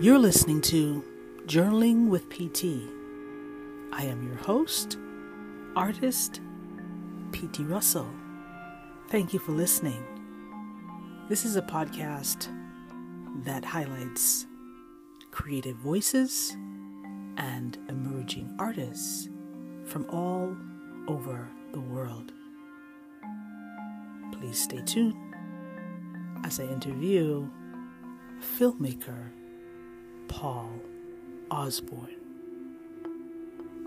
You're listening to Journaling with PT. I am your host, artist PT Russell. Thank you for listening. This is a podcast that highlights creative voices and emerging artists from all over the world. Please stay tuned as I interview filmmaker Paul Osborne.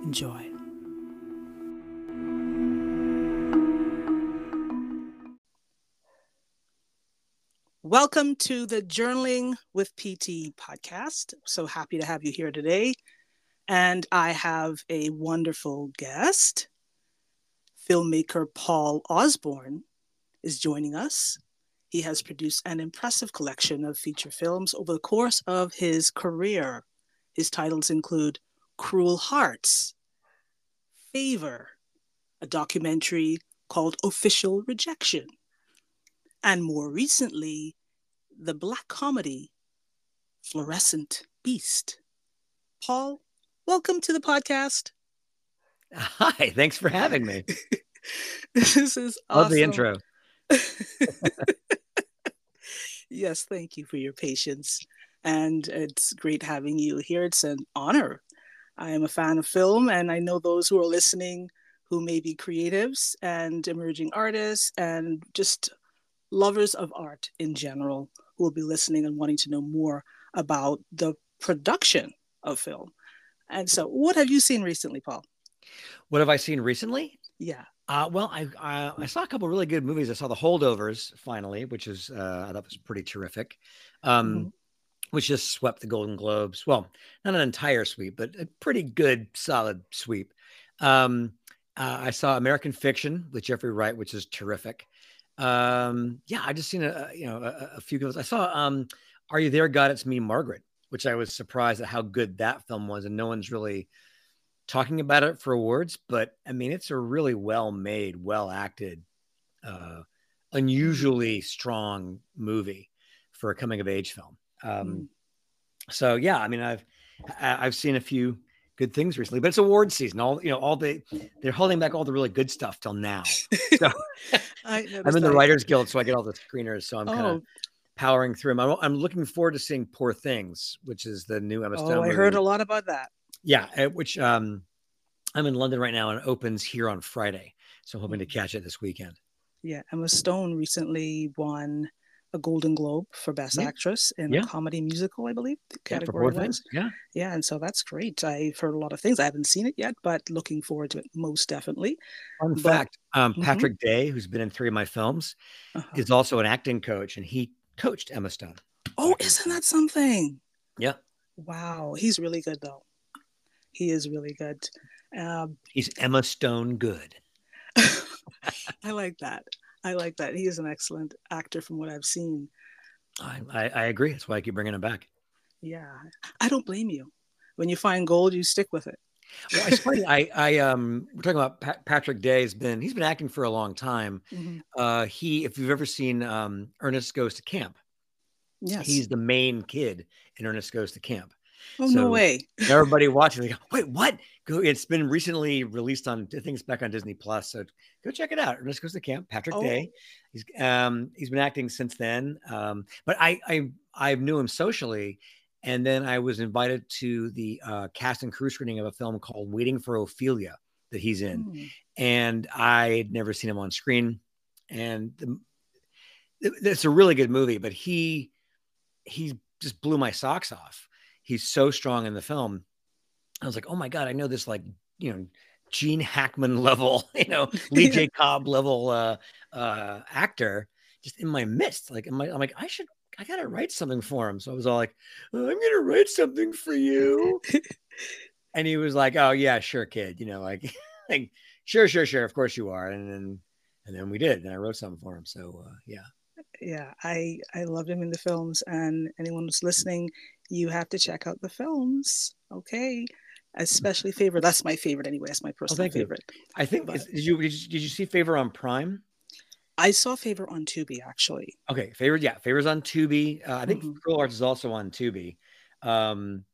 Enjoy. Welcome to the Journaling with PT podcast. So happy to have you here today. And I have a wonderful guest. Filmmaker Paul Osborne is joining us. He has produced an impressive collection of feature films over the course of his career. His titles include Cruel Hearts, Favor, a documentary called Official Rejection, and more recently, the black comedy Fluorescent Beast. Paul, welcome to the podcast. Hi, thanks for having me. this is awesome. Love the intro. yes, thank you for your patience. And it's great having you here. It's an honor. I am a fan of film, and I know those who are listening who may be creatives and emerging artists and just lovers of art in general who will be listening and wanting to know more about the production of film. And so, what have you seen recently, Paul? What have I seen recently? Yeah. Uh, well, I, I, I saw a couple really good movies. I saw The Holdovers finally, which is uh, I thought was pretty terrific, um, mm-hmm. which just swept the Golden Globes. Well, not an entire sweep, but a pretty good, solid sweep. Um, uh, I saw American Fiction with Jeffrey Wright, which is terrific. Um, yeah, I just seen a you know a, a few good. I saw um, Are You There, God? It's Me, Margaret, which I was surprised at how good that film was, and no one's really talking about it for awards, but I mean, it's a really well made, well acted, uh, unusually strong movie for a coming of age film. Um, mm. So yeah, I mean, I've I've seen a few good things recently, but it's award season. All you know, all the they're holding back all the really good stuff till now. So I am in the Writers Guild, so I get all the screeners. So I'm oh. kind of powering through them. I'm, I'm, looking forward to seeing Poor Things, which is the new Emma Stone. Oh, I movie. heard a lot about that. Yeah, which um, I'm in London right now and opens here on Friday. So I'm hoping to mm. catch it this weekend. Yeah, Emma Stone recently won a Golden Globe for Best yeah. Actress in yeah. a comedy musical, I believe. The category yeah. Yeah. Yeah, and so that's great. I've heard a lot of things. I haven't seen it yet, but looking forward to it most definitely. Fun but, fact um, mm-hmm. Patrick Day, who's been in three of my films, uh-huh. is also an acting coach, and he coached Emma Stone. Oh, isn't that something? Yeah. Wow. He's really good, though. He is really good. Um, He's Emma Stone good. I like that. I like that. He is an excellent actor from what I've seen. I, I, I agree. That's why I keep bringing him back. Yeah, I don't blame you. When you find gold, you stick with it. well, it's funny. I, I, um, we're talking about pa- Patrick Day. Has been he's been acting for a long time. Mm-hmm. Uh, he, if you've ever seen um, Ernest Goes to Camp, yes, he's the main kid in Ernest Goes to Camp. Oh so no way! everybody watching, go, "Wait, what?" Go. It's been recently released on. I think it's back on Disney Plus. So go check it out. Ernest goes to camp. Patrick oh. Day. He's um he's been acting since then. Um, but I I I knew him socially, and then I was invited to the uh, cast and crew screening of a film called Waiting for Ophelia that he's in, mm. and I had never seen him on screen, and the, it's a really good movie. But he he just blew my socks off he's so strong in the film. I was like, oh my god, I know this like you know Gene Hackman level, you know Lee J Cobb level uh, uh, actor just in my midst. Like, I'm like, I should, I gotta write something for him. So I was all like, oh, I'm gonna write something for you. and he was like, oh yeah, sure, kid. You know, like, like sure, sure, sure. Of course you are. And then, and then we did. And I wrote something for him. So uh, yeah yeah i i loved him in the films and anyone who's listening you have to check out the films okay especially favor that's my favorite anyway that's my oh, personal oh, favorite you. i think but, did, you, did you did you see favor on prime i saw favor on tubi actually okay favor yeah favor's on tubi uh, i think mm-hmm. cruel hearts is also on tubi um,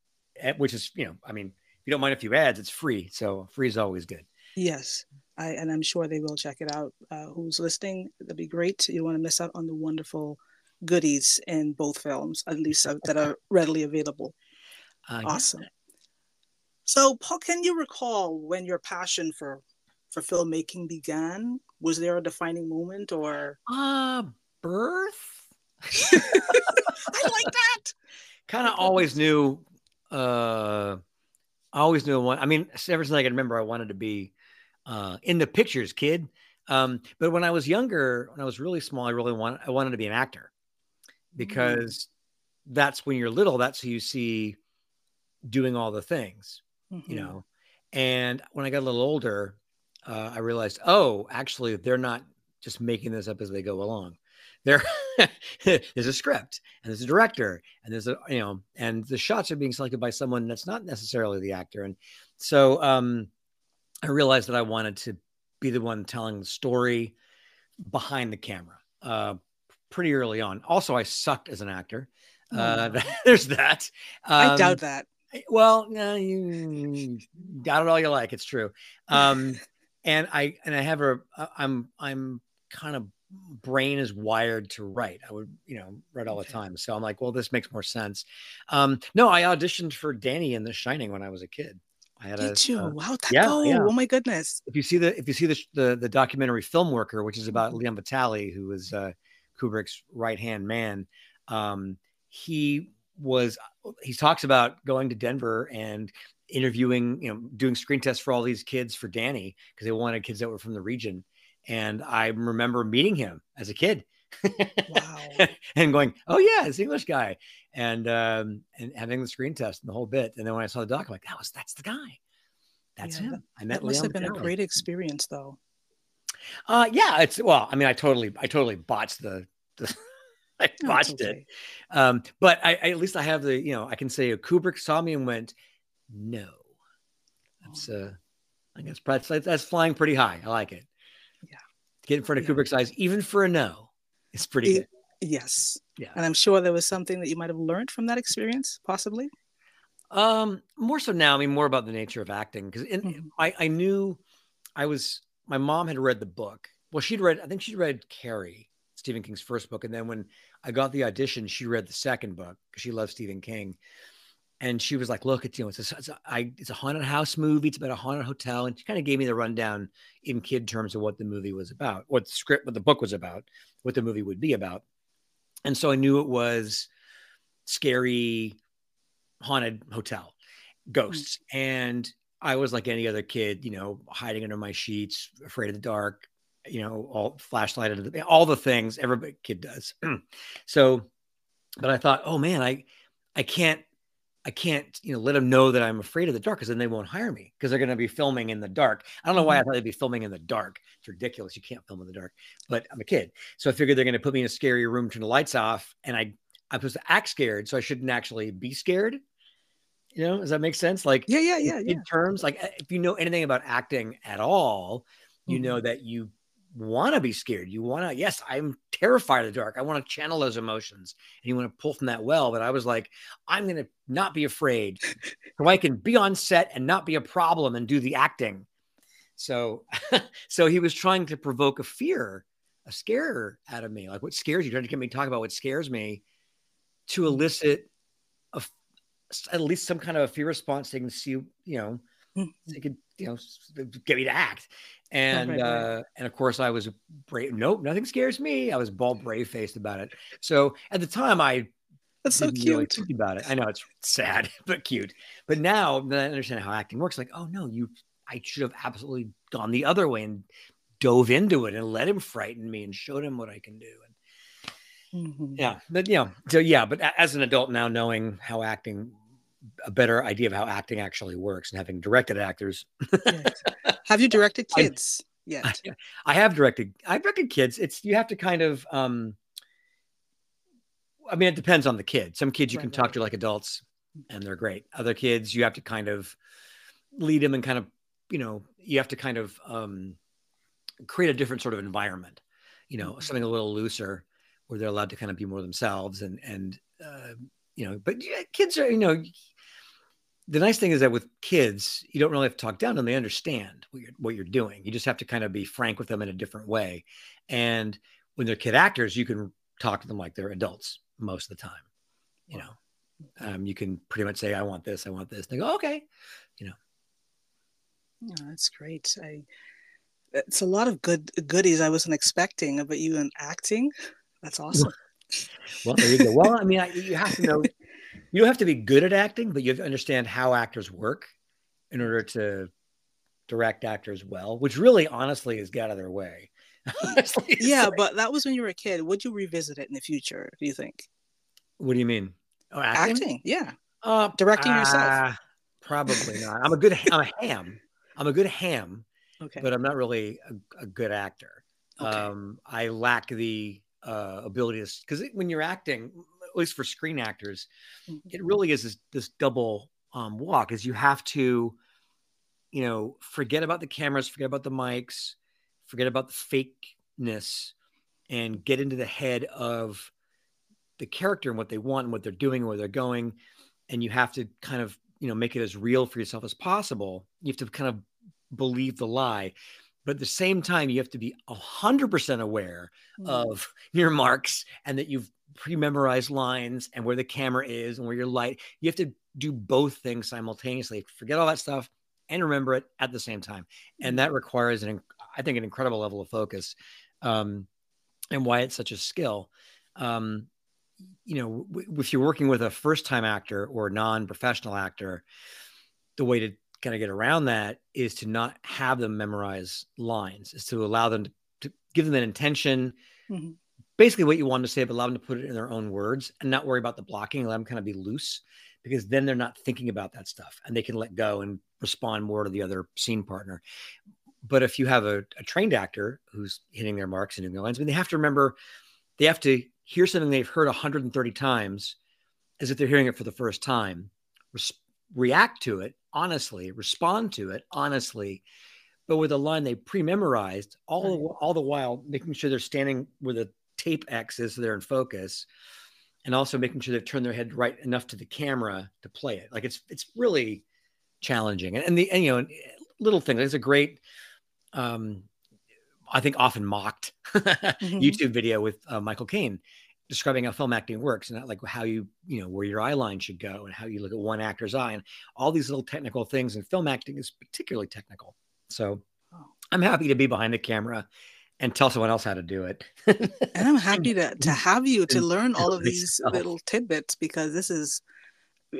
which is you know, I mean, if you don't mind a few ads, it's free, so free is always good. Yes, I, and I'm sure they will check it out. Uh, who's listening? That'd be great. You don't want to miss out on the wonderful goodies in both films, at least uh, that are readily available. Uh, awesome. Yeah. So, Paul, can you recall when your passion for for filmmaking began? Was there a defining moment or? Uh, birth. I like that. kind of always knew. Uh, I always knew one. I mean, ever since I can remember, I wanted to be uh, in the pictures, kid. Um, but when I was younger, when I was really small, I really wanted I wanted to be an actor because mm. that's when you're little. That's who you see doing all the things, mm-hmm. you know. And when I got a little older, uh, I realized, oh, actually, they're not just making this up as they go along. There, there's a script and there's a director and there's a you know and the shots are being selected by someone that's not necessarily the actor. And so um, I realized that I wanted to be the one telling the story behind the camera. Uh, pretty early on. Also, I sucked as an actor. Uh, oh. there's that. Um, I doubt that. Well, no, you doubt it all you like. It's true. Um, and I and I have a I'm I'm kind of brain is wired to write. I would, you know, write all the time. So I'm like, well, this makes more sense. Um, no, I auditioned for Danny in The Shining when I was a kid. I had Did a, you? Uh, wow, that yeah, go. Yeah. Oh my goodness. If you see the if you see the the, the documentary Film Worker, which is about. Leon Vitali, who was uh, Kubrick's right hand man, um, he was he talks about going to Denver and interviewing, you know, doing screen tests for all these kids for Danny because they wanted kids that were from the region. And I remember meeting him as a kid. Wow. and going, oh yeah, this English guy, and um, and having the screen test and the whole bit. And then when I saw the doc, I'm like, that was that's the guy. That's yeah, him. That, I met. That must Leon have been a great experience, though. Uh, yeah, it's well. I mean, I totally, I totally botched the, the I botched okay. it. Um, but I, I, at least I have the, you know, I can say a Kubrick saw me and went, no. That's oh. uh I guess that's that's flying pretty high. I like it. Yeah. Get in front of yeah. Kubrick's eyes, even for a no, it's pretty it, good. Yes. Yeah. And I'm sure there was something that you might have learned from that experience, possibly. Um, more so now. I mean, more about the nature of acting because mm-hmm. I I knew I was. My mom had read the book. Well, she'd read. I think she'd read Carrie, Stephen King's first book, and then when I got the audition, she read the second book because she loves Stephen King and she was like, "Look, it's you know, it's a, it's a, I, it's a haunted house movie. It's about a haunted hotel." And she kind of gave me the rundown in kid terms of what the movie was about, what the script, what the book was about, what the movie would be about. And so I knew it was scary, haunted hotel, ghosts, mm-hmm. and I was like any other kid, you know, hiding under my sheets, afraid of the dark, you know, all flashlight the, all the things every kid does. so, but I thought, oh man, I I can't I can't, you know, let them know that I'm afraid of the dark because then they won't hire me because they're going to be filming in the dark. I don't know why I mm-hmm. thought they'd be filming in the dark. It's ridiculous. You can't film in the dark, but I'm a kid. So I figured they're going to put me in a scary room, turn the lights off, and I, I'm supposed to act scared. So I shouldn't actually be scared. You know, does that make sense? Like, yeah, yeah, yeah. In yeah. terms, like, if you know anything about acting at all, you mm-hmm. know that you want to be scared. You want to, yes, I'm terrified of the dark. I want to channel those emotions and you want to pull from that well. But I was like, I'm going to not be afraid so I can be on set and not be a problem and do the acting. So, so he was trying to provoke a fear, a scare out of me. Like, what scares you? Trying to get me to talk about what scares me to elicit a, at least some kind of a fear response. They can see, you know, they could, you know, get me to act. And right, uh, and of course I was brave. Nope, nothing scares me. I was ball brave faced about it. So at the time I that's so cute really think about it. I know it's sad but cute. But now that I understand how acting works, like oh no, you I should have absolutely gone the other way and dove into it and let him frighten me and showed him what I can do. And mm-hmm. yeah, but you know, so yeah, but as an adult now, knowing how acting a better idea of how acting actually works and having directed actors. yes. Have you directed kids I, yet? I, I, have directed. I've directed kids. It's you have to kind of. um I mean, it depends on the kid. Some kids you right, can talk right. to like adults, and they're great. Other kids, you have to kind of lead them and kind of, you know, you have to kind of um create a different sort of environment. You know, mm-hmm. something a little looser where they're allowed to kind of be more themselves and and uh, you know, but yeah, kids are, you know, the nice thing is that with kids, you don't really have to talk down to them. They understand what you're, what you're doing. You just have to kind of be frank with them in a different way. And when they're kid actors, you can talk to them like they're adults most of the time. You know, um, you can pretty much say, I want this, I want this. They go, okay. You know. Yeah, that's great. I, it's a lot of good goodies I wasn't expecting about you and acting. That's awesome. well, there you go. Well, I mean, I, you have to know you don't have to be good at acting, but you have to understand how actors work in order to direct actors well, which really honestly is get out of their way. yeah, like, but that was when you were a kid. Would you revisit it in the future, do you think? What do you mean? Oh, acting? acting yeah. Uh, Directing uh, yourself. Probably not. I'm a good I'm a ham. I'm a good ham. Okay. But I'm not really a, a good actor. Okay. Um, I lack the uh, ability to because when you're acting, at least for screen actors, mm-hmm. it really is this, this double um, walk. Is you have to, you know, forget about the cameras, forget about the mics, forget about the fakeness, and get into the head of the character and what they want and what they're doing and where they're going. And you have to kind of, you know, make it as real for yourself as possible. You have to kind of believe the lie but at the same time you have to be 100% aware mm. of your marks and that you've pre-memorized lines and where the camera is and where your light you have to do both things simultaneously forget all that stuff and remember it at the same time. And that requires an i think an incredible level of focus um, and why it's such a skill. Um, you know w- if you're working with a first time actor or non-professional actor the way to kind of get around that is to not have them memorize lines, is to allow them to, to give them an intention, mm-hmm. basically what you want to say, but allow them to put it in their own words and not worry about the blocking, let them kind of be loose because then they're not thinking about that stuff and they can let go and respond more to the other scene partner. But if you have a, a trained actor who's hitting their marks and doing their lines, I mean, they have to remember, they have to hear something they've heard 130 times as if they're hearing it for the first time, res- react to it honestly, respond to it honestly, but with a line they pre-memorized, all right. the, all the while making sure they're standing where the tape X is, so they're in focus, and also making sure they've turned their head right enough to the camera to play it. Like it's it's really challenging, and, and the and, you know little thing. There's a great. Um, I think often mocked mm-hmm. YouTube video with uh, Michael Caine describing how film acting works and like how you you know where your eye line should go and how you look at one actor's eye and all these little technical things and film acting is particularly technical. So oh. i'm happy to be behind the camera and tell someone else how to do it. And i'm happy to, to have you to learn all of these little tidbits because this is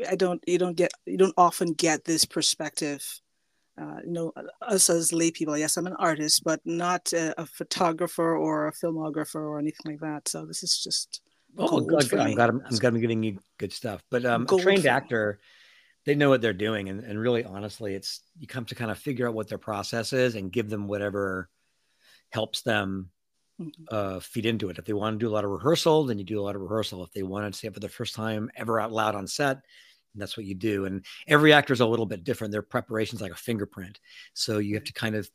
i don't you don't get you don't often get this perspective uh, you know, us as lay people, yes, I'm an artist, but not a, a, photographer or a filmographer or anything like that. So this is just. Oh, good, I'm glad I'm, I'm glad I'm giving you good stuff. But um, a trained actor, they know what they're doing, and, and really, honestly, it's you come to kind of figure out what their process is and give them whatever helps them mm-hmm. uh, feed into it. If they want to do a lot of rehearsal, then you do a lot of rehearsal. If they want to say it for the first time ever out loud on set, and that's what you do. And every actor is a little bit different. Their preparation's like a fingerprint. So you have to kind of,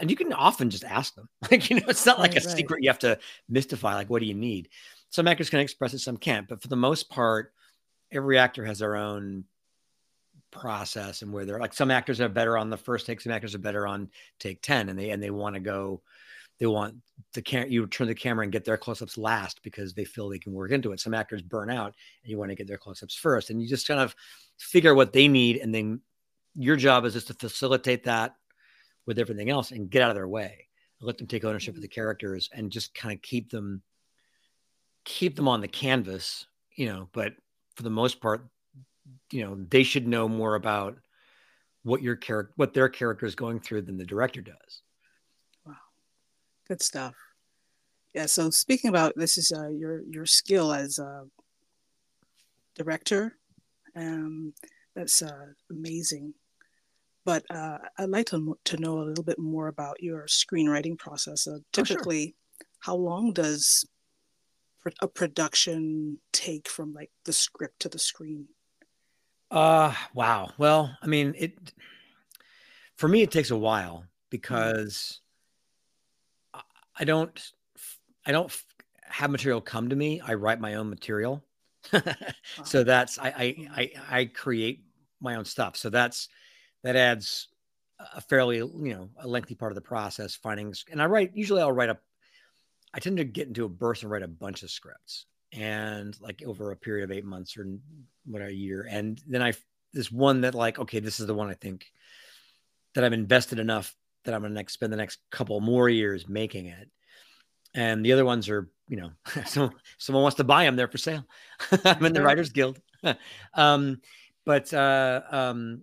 and you can often just ask them. Like, you know, it's not like right, a right. secret you have to mystify. Like, what do you need? Some actors can express it, some can't. But for the most part, every actor has their own process and where they're like some actors are better on the first take, some actors are better on take 10 and they and they want to go they want the camera you turn the camera and get their close-ups last because they feel they can work into it. Some actors burn out and you want to get their close-ups first and you just kind of figure what they need and then your job is just to facilitate that with everything else and get out of their way. Let them take ownership of mm-hmm. the characters and just kind of keep them keep them on the canvas you know but for the most part you know they should know more about what your character what their character is going through than the director does Good stuff. Yeah. So speaking about this is uh, your your skill as a director. Um, that's uh, amazing. But uh, I'd like to, to know a little bit more about your screenwriting process. Uh, typically, oh, sure. how long does a production take from like the script to the screen? Uh, wow. Well, I mean, it for me it takes a while mm-hmm. because I don't I don't have material come to me. I write my own material. so that's I, I mm-hmm. I I create my own stuff. So that's that adds a fairly you know a lengthy part of the process finding and i write usually i'll write up i tend to get into a burst and write a bunch of scripts and like over a period of eight months or whatever a year and then i this one that like okay this is the one i think that i've invested enough that i'm gonna next spend the next couple more years making it and the other ones are you know so someone wants to buy them they're for sale i'm in the writers guild um but uh um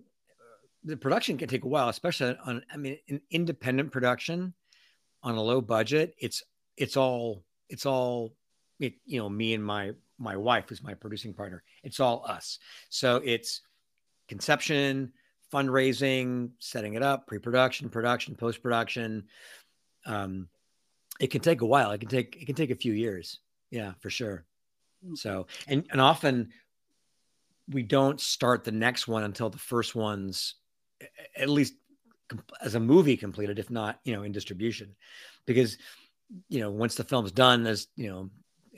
the production can take a while, especially on, I mean, an independent production on a low budget. It's, it's all, it's all, it, you know, me and my, my wife who's my producing partner. It's all us. So it's conception, fundraising, setting it up, pre-production, production, post-production. Um, it can take a while. It can take, it can take a few years. Yeah, for sure. Hmm. So, and, and often we don't start the next one until the first one's at least as a movie completed, if not, you know, in distribution, because, you know, once the film's done, there's, you know,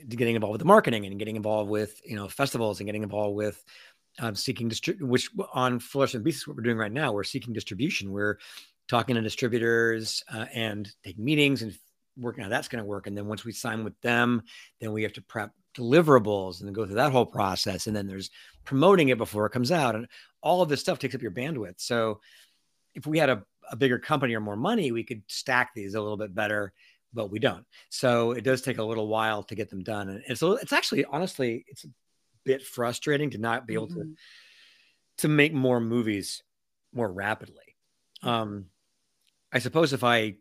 getting involved with the marketing and getting involved with, you know, festivals and getting involved with um, seeking distribution, which on Fluorescent Beasts, what we're doing right now, we're seeking distribution. We're talking to distributors uh, and taking meetings and working how that's going to work. And then once we sign with them, then we have to prep deliverables and then go through that whole process. And then there's promoting it before it comes out. And all of this stuff takes up your bandwidth. So if we had a, a bigger company or more money, we could stack these a little bit better, but we don't. So it does take a little while to get them done. And it's, it's actually, honestly, it's bit frustrating to not be able mm-hmm. to, to make more movies more rapidly. Um, I suppose if I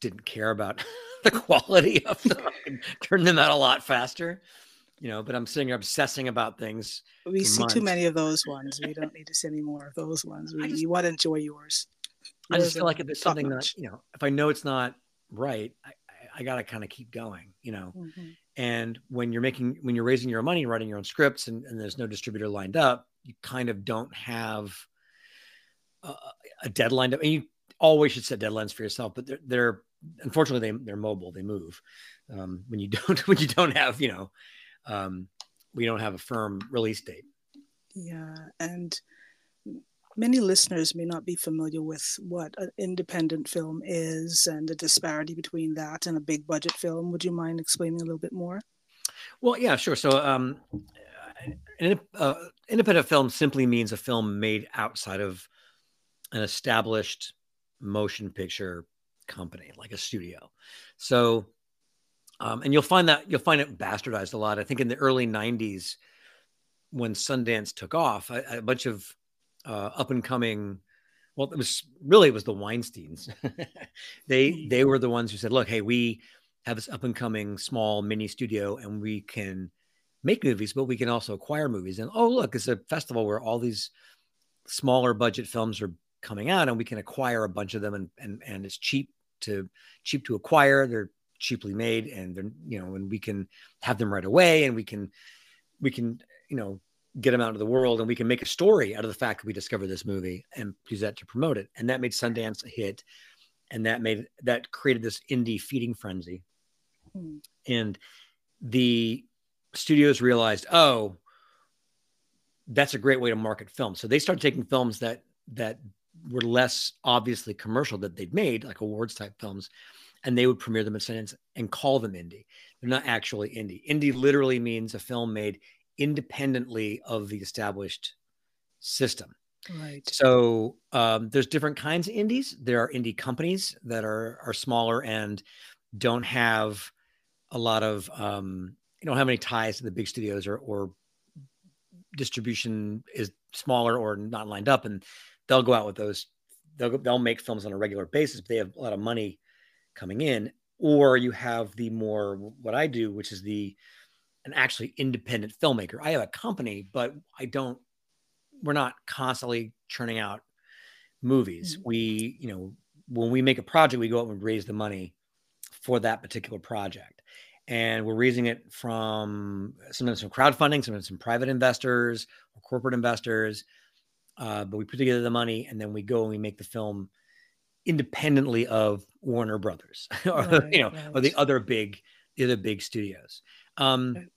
didn't care about the quality of them, turn them out a lot faster. You know, but I'm sitting here obsessing about things. We see months. too many of those ones. We don't need to see any more of those ones. We, just, you want to enjoy yours. I just feel like if it's something much. that, you know, if I know it's not right, I, I, got to kind of keep going, you know. Mm-hmm. And when you're making, when you're raising your money, writing your own scripts, and, and there's no distributor lined up, you kind of don't have a, a deadline. To, and you always should set deadlines for yourself, but they're, they're unfortunately they, they're mobile they move um, when you don't when you don't have you know um, we don't have a firm release date yeah and many listeners may not be familiar with what an independent film is and the disparity between that and a big budget film would you mind explaining a little bit more well yeah sure so um, an uh, independent film simply means a film made outside of an established motion picture company, like a studio. So, um, and you'll find that you'll find it bastardized a lot. I think in the early '90s, when Sundance took off, a, a bunch of uh, up and coming, well, it was really it was the Weinstein's. they hmm. they were the ones who said, "Look, hey, we have this up and coming small mini studio, and we can." make movies, but we can also acquire movies. And oh, look, it's a festival where all these smaller budget films are coming out, and we can acquire a bunch of them, and and and it's cheap to cheap to acquire. They're cheaply made, and they're you know, and we can have them right away, and we can we can you know get them out into the world, and we can make a story out of the fact that we discovered this movie and use that to promote it. And that made Sundance a hit, and that made that created this indie feeding frenzy, hmm. and the studios realized, oh, that's a great way to market films. So they started taking films that that were less obviously commercial that they'd made, like awards type films, and they would premiere them at Sundance and call them indie. They're not actually indie. Indie literally means a film made independently of the established system. Right. So um, there's different kinds of indies. There are indie companies that are are smaller and don't have a lot of um, you don't have any ties to the big studios or or distribution is smaller or not lined up and they'll go out with those. They'll they'll make films on a regular basis, but they have a lot of money coming in. Or you have the more what I do, which is the an actually independent filmmaker. I have a company, but I don't. We're not constantly churning out movies. Mm-hmm. We, you know, when we make a project, we go out and raise the money for that particular project. And we're raising it from sometimes from crowdfunding, sometimes from private investors or corporate investors. Uh, but we put together the money and then we go and we make the film independently of Warner Brothers or right, you know right. or the other big the other big studios. Um,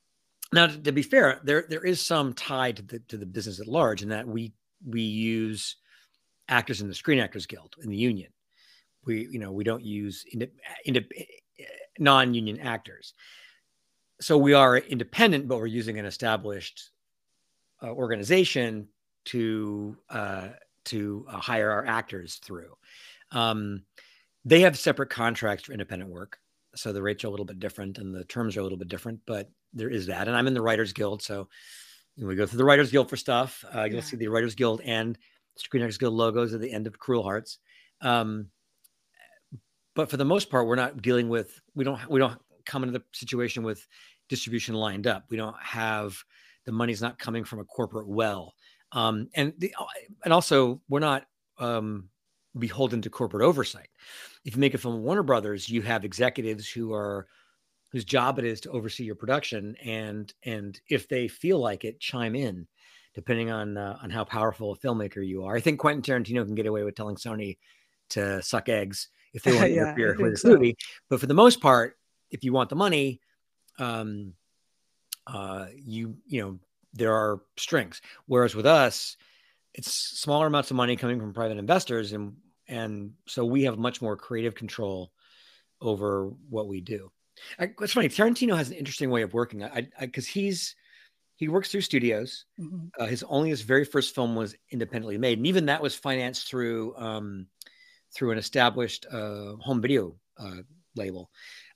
now, to, be fair, there there is some tie to the to the business at large, in that we we use actors in the Screen Actors Guild in the union. We you know we don't use ind- ind- non-union actors, so we are independent, but we're using an established uh, organization to uh, to uh, hire our actors through. Um, they have separate contracts for independent work, so the rates are a little bit different and the terms are a little bit different. But there is that. And I'm in the Writers Guild, so we go through the Writers Guild for stuff. Uh, you'll yeah. see the Writers Guild and Screen Actors Guild logos at the end of Cruel Hearts. Um, but for the most part, we're not dealing with we don't we don't come into the situation with distribution lined up. We don't have the money's not coming from a corporate well, um, and the, and also we're not um, beholden to corporate oversight. If you make a film Warner Brothers, you have executives who are whose job it is to oversee your production and and if they feel like it chime in depending on uh, on how powerful a filmmaker you are. I think quentin tarantino can get away with telling sony to suck eggs if they want to yeah, interfere with his so. movie. But for the most part if you want the money um uh you you know there are strings. Whereas with us it's smaller amounts of money coming from private investors and and so we have much more creative control over what we do I, it's funny. Tarantino has an interesting way of working. I because he's he works through studios. Mm-hmm. Uh, his only his very first film was independently made, and even that was financed through um, through an established uh, home video uh, label.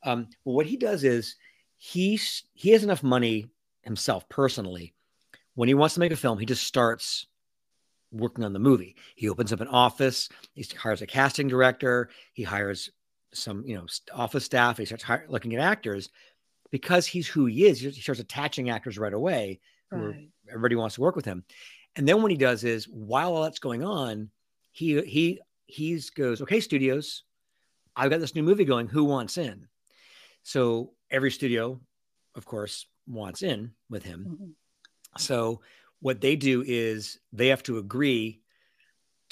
Um, well, what he does is he's he has enough money himself personally. When he wants to make a film, he just starts working on the movie. He opens up an office. He hires a casting director. He hires some you know office staff. He starts looking at actors because he's who he is. He starts attaching actors right away. Right. Everybody wants to work with him. And then what he does is while all that's going on, he he he goes, okay, studios, I've got this new movie going. Who wants in? So every studio, of course, wants in with him. Mm-hmm. So what they do is they have to agree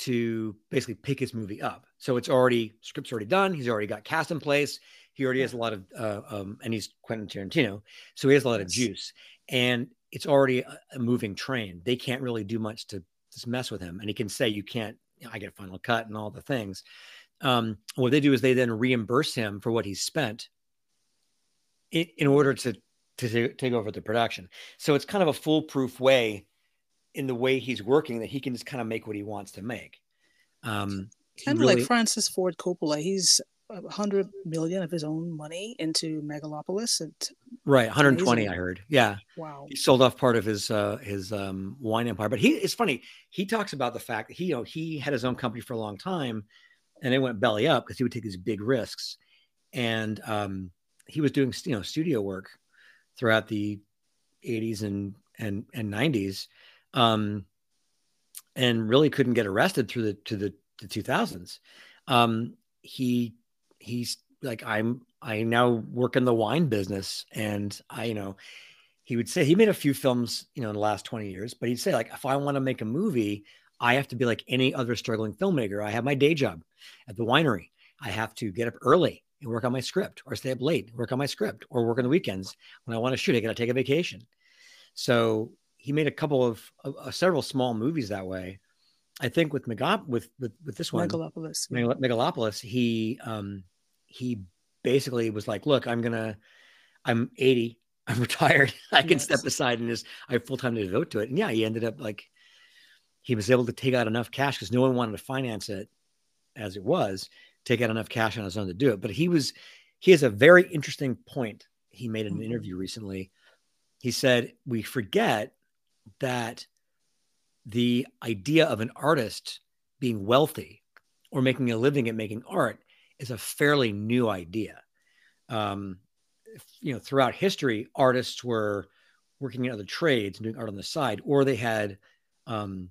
to basically pick his movie up. So it's already script's already done. He's already got cast in place. He already has a lot of, uh, um, and he's Quentin Tarantino, so he has a lot of juice, and it's already a, a, moving train. They can't really do much to just mess with him, and he can say you can't. You know, I get a final cut and all the things. Um, what they do is they then reimburse him for what he's spent in, in order to to take over the production. So it's kind of a foolproof way in the way he's working that he can just kind of make what he wants to make. Um, kind of really... like Francis Ford Coppola. He's a hundred million of his own money into Megalopolis. And right, 120, amazing. I heard. Yeah. Wow. He sold off part of his uh, his um, wine empire, but he it's funny. He talks about the fact that he you know he had his own company for a long time, and it went belly up because he would take these big risks, and um, he was doing you know studio work throughout the 80s and and and 90s um, and really couldn't get arrested through the to the, the 2000s. Um, he he's like I'm I now work in the wine business, and I you know he would say he made a few films you know in the last 20 years, but he'd say like if I want to make a movie, I have to be like any other struggling filmmaker. I have my day job at the winery. I have to get up early and work on my script, or stay up late, work on my script, or work on the weekends. When I want to shoot, I got to take a vacation. So he made a couple of uh, several small movies that way. I think with Megop with with with this one, Megalopolis, Megalopolis, he um he basically was like, "Look, I'm gonna, I'm 80, I'm retired, I can yes. step aside and just I have full time to devote to it." And yeah, he ended up like he was able to take out enough cash because no one wanted to finance it as it was, take out enough cash on his own to do it. But he was he has a very interesting point he made in an mm-hmm. interview recently. He said, "We forget that the idea of an artist being wealthy or making a living at making art is a fairly new idea. Um, you know, throughout history, artists were working in other trades and doing art on the side, or they had um,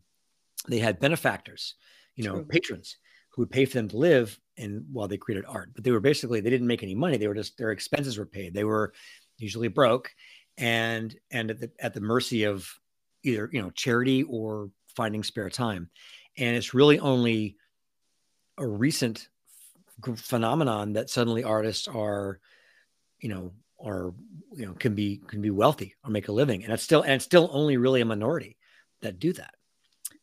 they had benefactors, you know, True. patrons who would pay for them to live and while they created art. But they were basically they didn't make any money. They were just their expenses were paid. They were usually broke and and at the at the mercy of either you know charity or finding spare time. And it's really only a recent phenomenon that suddenly artists are you know are you know can be can be wealthy or make a living. And it's still and it's still only really a minority that do that.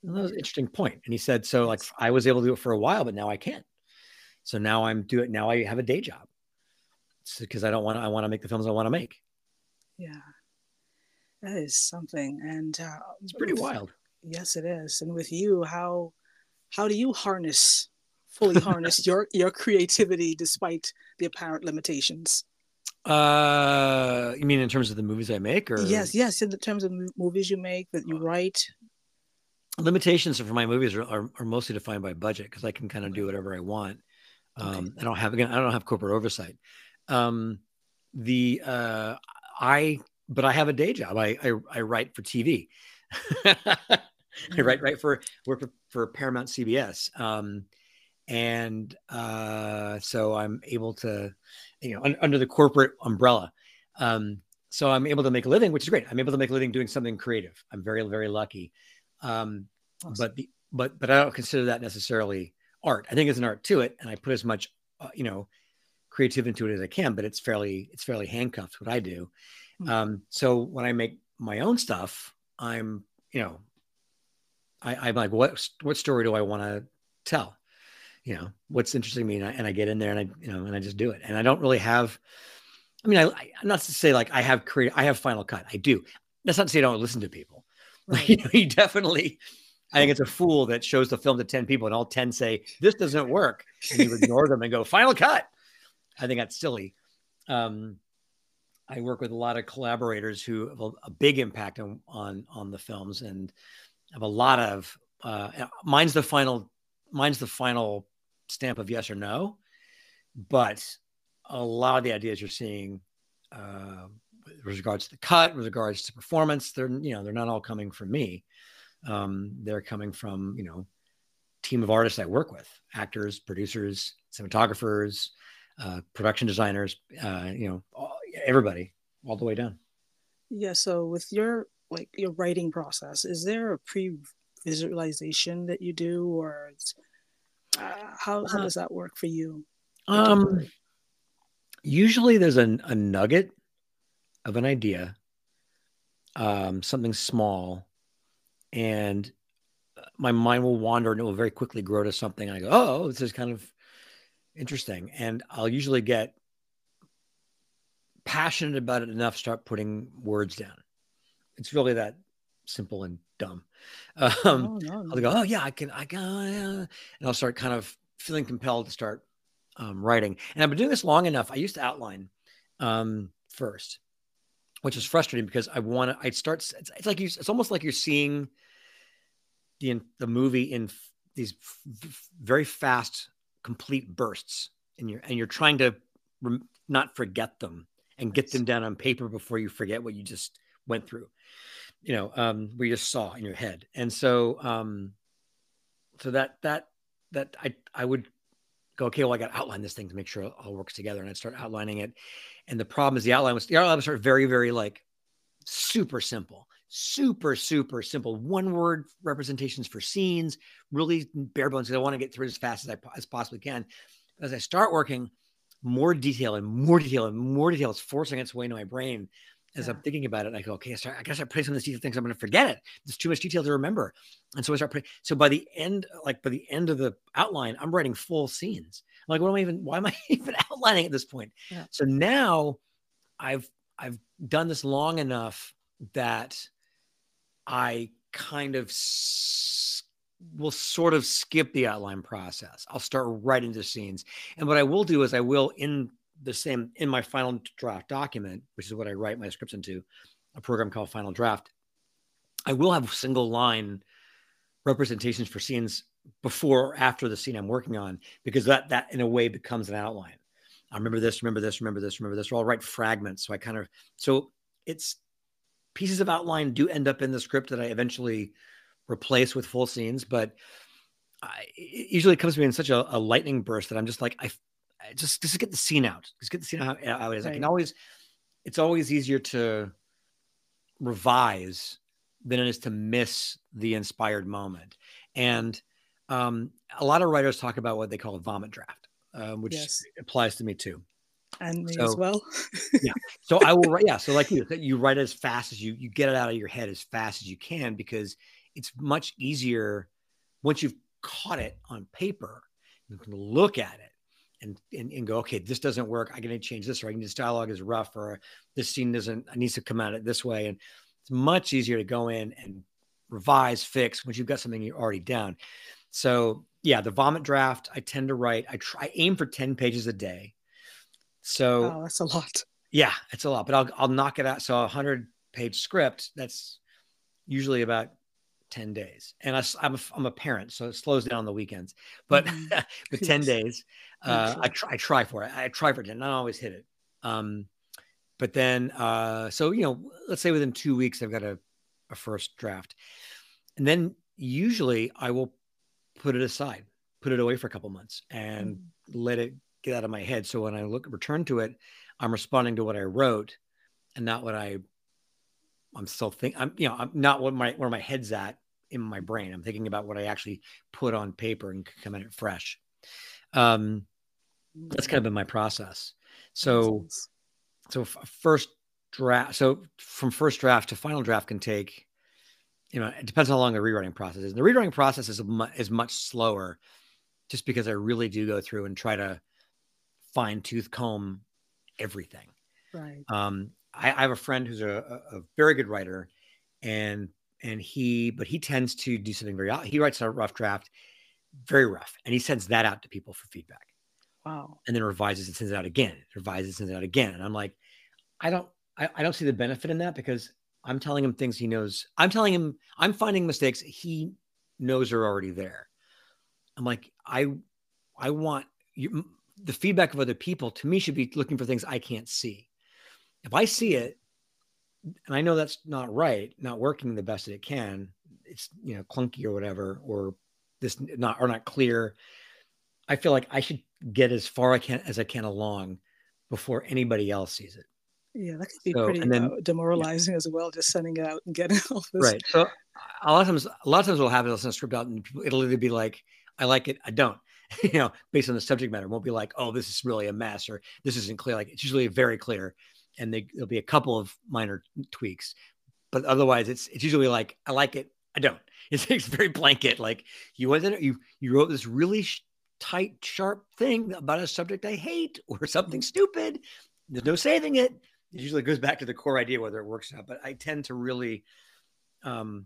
And that was an interesting point. And he said so like i was able to do it for a while but now i can't. So now i'm doing now i have a day job. Because i don't want i want to make the films i want to make. Yeah that is something and uh, it's pretty with, wild yes it is and with you how how do you harness fully harness your your creativity despite the apparent limitations uh, you mean in terms of the movies I make, or yes, yes, in the terms of movies you make that you write. Limitations for my movies are, are, are mostly defined by budget because I can kind of do whatever I want. Um, okay. I don't have again, I don't have corporate oversight. Um, the uh, I, but I have a day job. I I, I write for TV. I write right for work for, for Paramount CBS. Um, and uh, so I'm able to, you know, un- under the corporate umbrella. Um, so I'm able to make a living, which is great. I'm able to make a living doing something creative. I'm very, very lucky. Um, awesome. But the but but I don't consider that necessarily art. I think it's an art to it, and I put as much, uh, you know, creative into it as I can. But it's fairly it's fairly handcuffed what I do. Mm-hmm. Um, so when I make my own stuff, I'm you know, I, I'm like, what what story do I want to tell? you know what's interesting to me? And I, and I, get in there and I you know and I just do it. And I don't really have I mean I, I am not to say like I have created I have final cut. I do. That's not to say I don't listen to people. Right. you, know, you definitely I think it's a fool that shows the film to 10 people and all 10 say this doesn't work and you ignore them and go final cut. I think that's silly. Um I work with a lot of collaborators who have a, a big impact on, on on the films and have a lot of uh, mine's the final mine's the final stamp of yes or no. But a lot of the ideas you're seeing uh, with regards to the cut, with regards to performance, they're you know they're not all coming from me. Um, they're coming from you know team of artists I work with, actors, producers, cinematographers, uh, production designers, uh, you know, everybody all the way down. Yeah. So with your like your writing process, is there a pre visualization that you do, or uh, how how uh, does that work for you? Um, usually there's a, a nugget of an idea, um, something small, and my mind will wander and it will very quickly grow to something. I go, oh, this is kind of interesting, and I'll usually get passionate about it enough, start putting words down. It's really that simple and dumb. Um, oh, no, no. I'll go, oh yeah, I can, I can, uh, and I'll start kind of feeling compelled to start um, writing. And I've been doing this long enough. I used to outline um, first, which is frustrating because I want to. I start. It's, it's, like you. It's almost like you're seeing the the movie in f- these f- very fast, complete bursts, and you're and you're trying to rem- not forget them and get them down on paper before you forget what you just went through you know, um, we just saw in your head. And so, um, so that, that, that I, I would go, okay, well, I got to outline this thing to make sure it all works together. And I'd start outlining it. And the problem is the outline was, the outline was sort of very, very like super simple, super, super simple. One word representations for scenes, really bare bones. Cause I want to get through as fast as I as possibly can. As I start working, more detail and more detail and more detail is forcing its way into my brain as yeah. I'm thinking about it, I go, okay, I, start, I guess I put some of these detail things. I'm going to forget it. There's too much detail to remember. And so I start putting, so by the end, like by the end of the outline, I'm writing full scenes. I'm like, what am I even, why am I even outlining at this point? Yeah. So now I've, I've done this long enough that I kind of s- will sort of skip the outline process. I'll start right into scenes. And what I will do is I will in the same in my final draft document, which is what I write my scripts into, a program called Final Draft. I will have single line representations for scenes before or after the scene I'm working on, because that that in a way becomes an outline. I remember this, remember this, remember this, remember this. Or I'll write fragments. So I kind of so it's pieces of outline do end up in the script that I eventually replace with full scenes, but I, it usually comes to me in such a, a lightning burst that I'm just like I just just get the scene out. Just get the scene out. Is. Right. I can always. It's always easier to revise than it is to miss the inspired moment. And um, a lot of writers talk about what they call a vomit draft, uh, which yes. applies to me too. And me so, as well. yeah. So I will write. Yeah. So like you, you write as fast as you you get it out of your head as fast as you can because it's much easier once you've caught it on paper. You can look at it and, and, and go, okay, this doesn't work. I can change this, or I can this dialogue is rough, or this scene doesn't needs to come out it this way. And it's much easier to go in and revise, fix once you've got something you're already down. So yeah, the vomit draft, I tend to write, I try I aim for 10 pages a day. So oh, that's a lot. Yeah, it's a lot, but I'll I'll knock it out. So a hundred page script, that's usually about 10 days. And I, am a, I'm a parent, so it slows down on the weekends. But mm-hmm. but 10 days, uh, I try I try for it. I try for it, and I always hit it. Um, but then, uh, so you know, let's say within two weeks, I've got a, a first draft, and then usually I will put it aside, put it away for a couple months, and mm. let it get out of my head. So when I look return to it, I'm responding to what I wrote, and not what I. I'm still thinking. I'm you know I'm not what my where my head's at in my brain. I'm thinking about what I actually put on paper and come at it fresh. Um, that's kind of been my process. So, so first draft. So from first draft to final draft can take, you know, it depends how long the rewriting process is. The rewriting process is mu- is much slower, just because I really do go through and try to fine tooth comb everything. Right. Um, I, I have a friend who's a, a, very good writer, and and he, but he tends to do something very. He writes a rough draft, very rough, and he sends that out to people for feedback. Wow. And then revises and sends it out again. Revises and sends it out again. And I'm like, I don't, I, I don't see the benefit in that because I'm telling him things he knows. I'm telling him I'm finding mistakes he knows are already there. I'm like, I, I want you, the feedback of other people to me should be looking for things I can't see. If I see it, and I know that's not right, not working the best that it can, it's you know clunky or whatever, or this not or not clear. I feel like I should get as far I can as I can along before anybody else sees it. Yeah, that could be so, pretty and then, uh, demoralizing yeah. as well, just sending it out and getting all this. Right. So a lot of times, a lot of times, we'll have it I'll script out, and people, it'll either be like, "I like it," "I don't," you know, based on the subject matter. It won't be like, "Oh, this is really a mess," or "This isn't clear." Like it's usually very clear, and they, there'll be a couple of minor tweaks, but otherwise, it's it's usually like, "I like it," "I don't." It's, it's very blanket. Like you in, you you wrote this really sh- tight, sharp thing about a subject I hate or something stupid. There's no saving it. It usually goes back to the core idea whether it works or not. But I tend to really, um,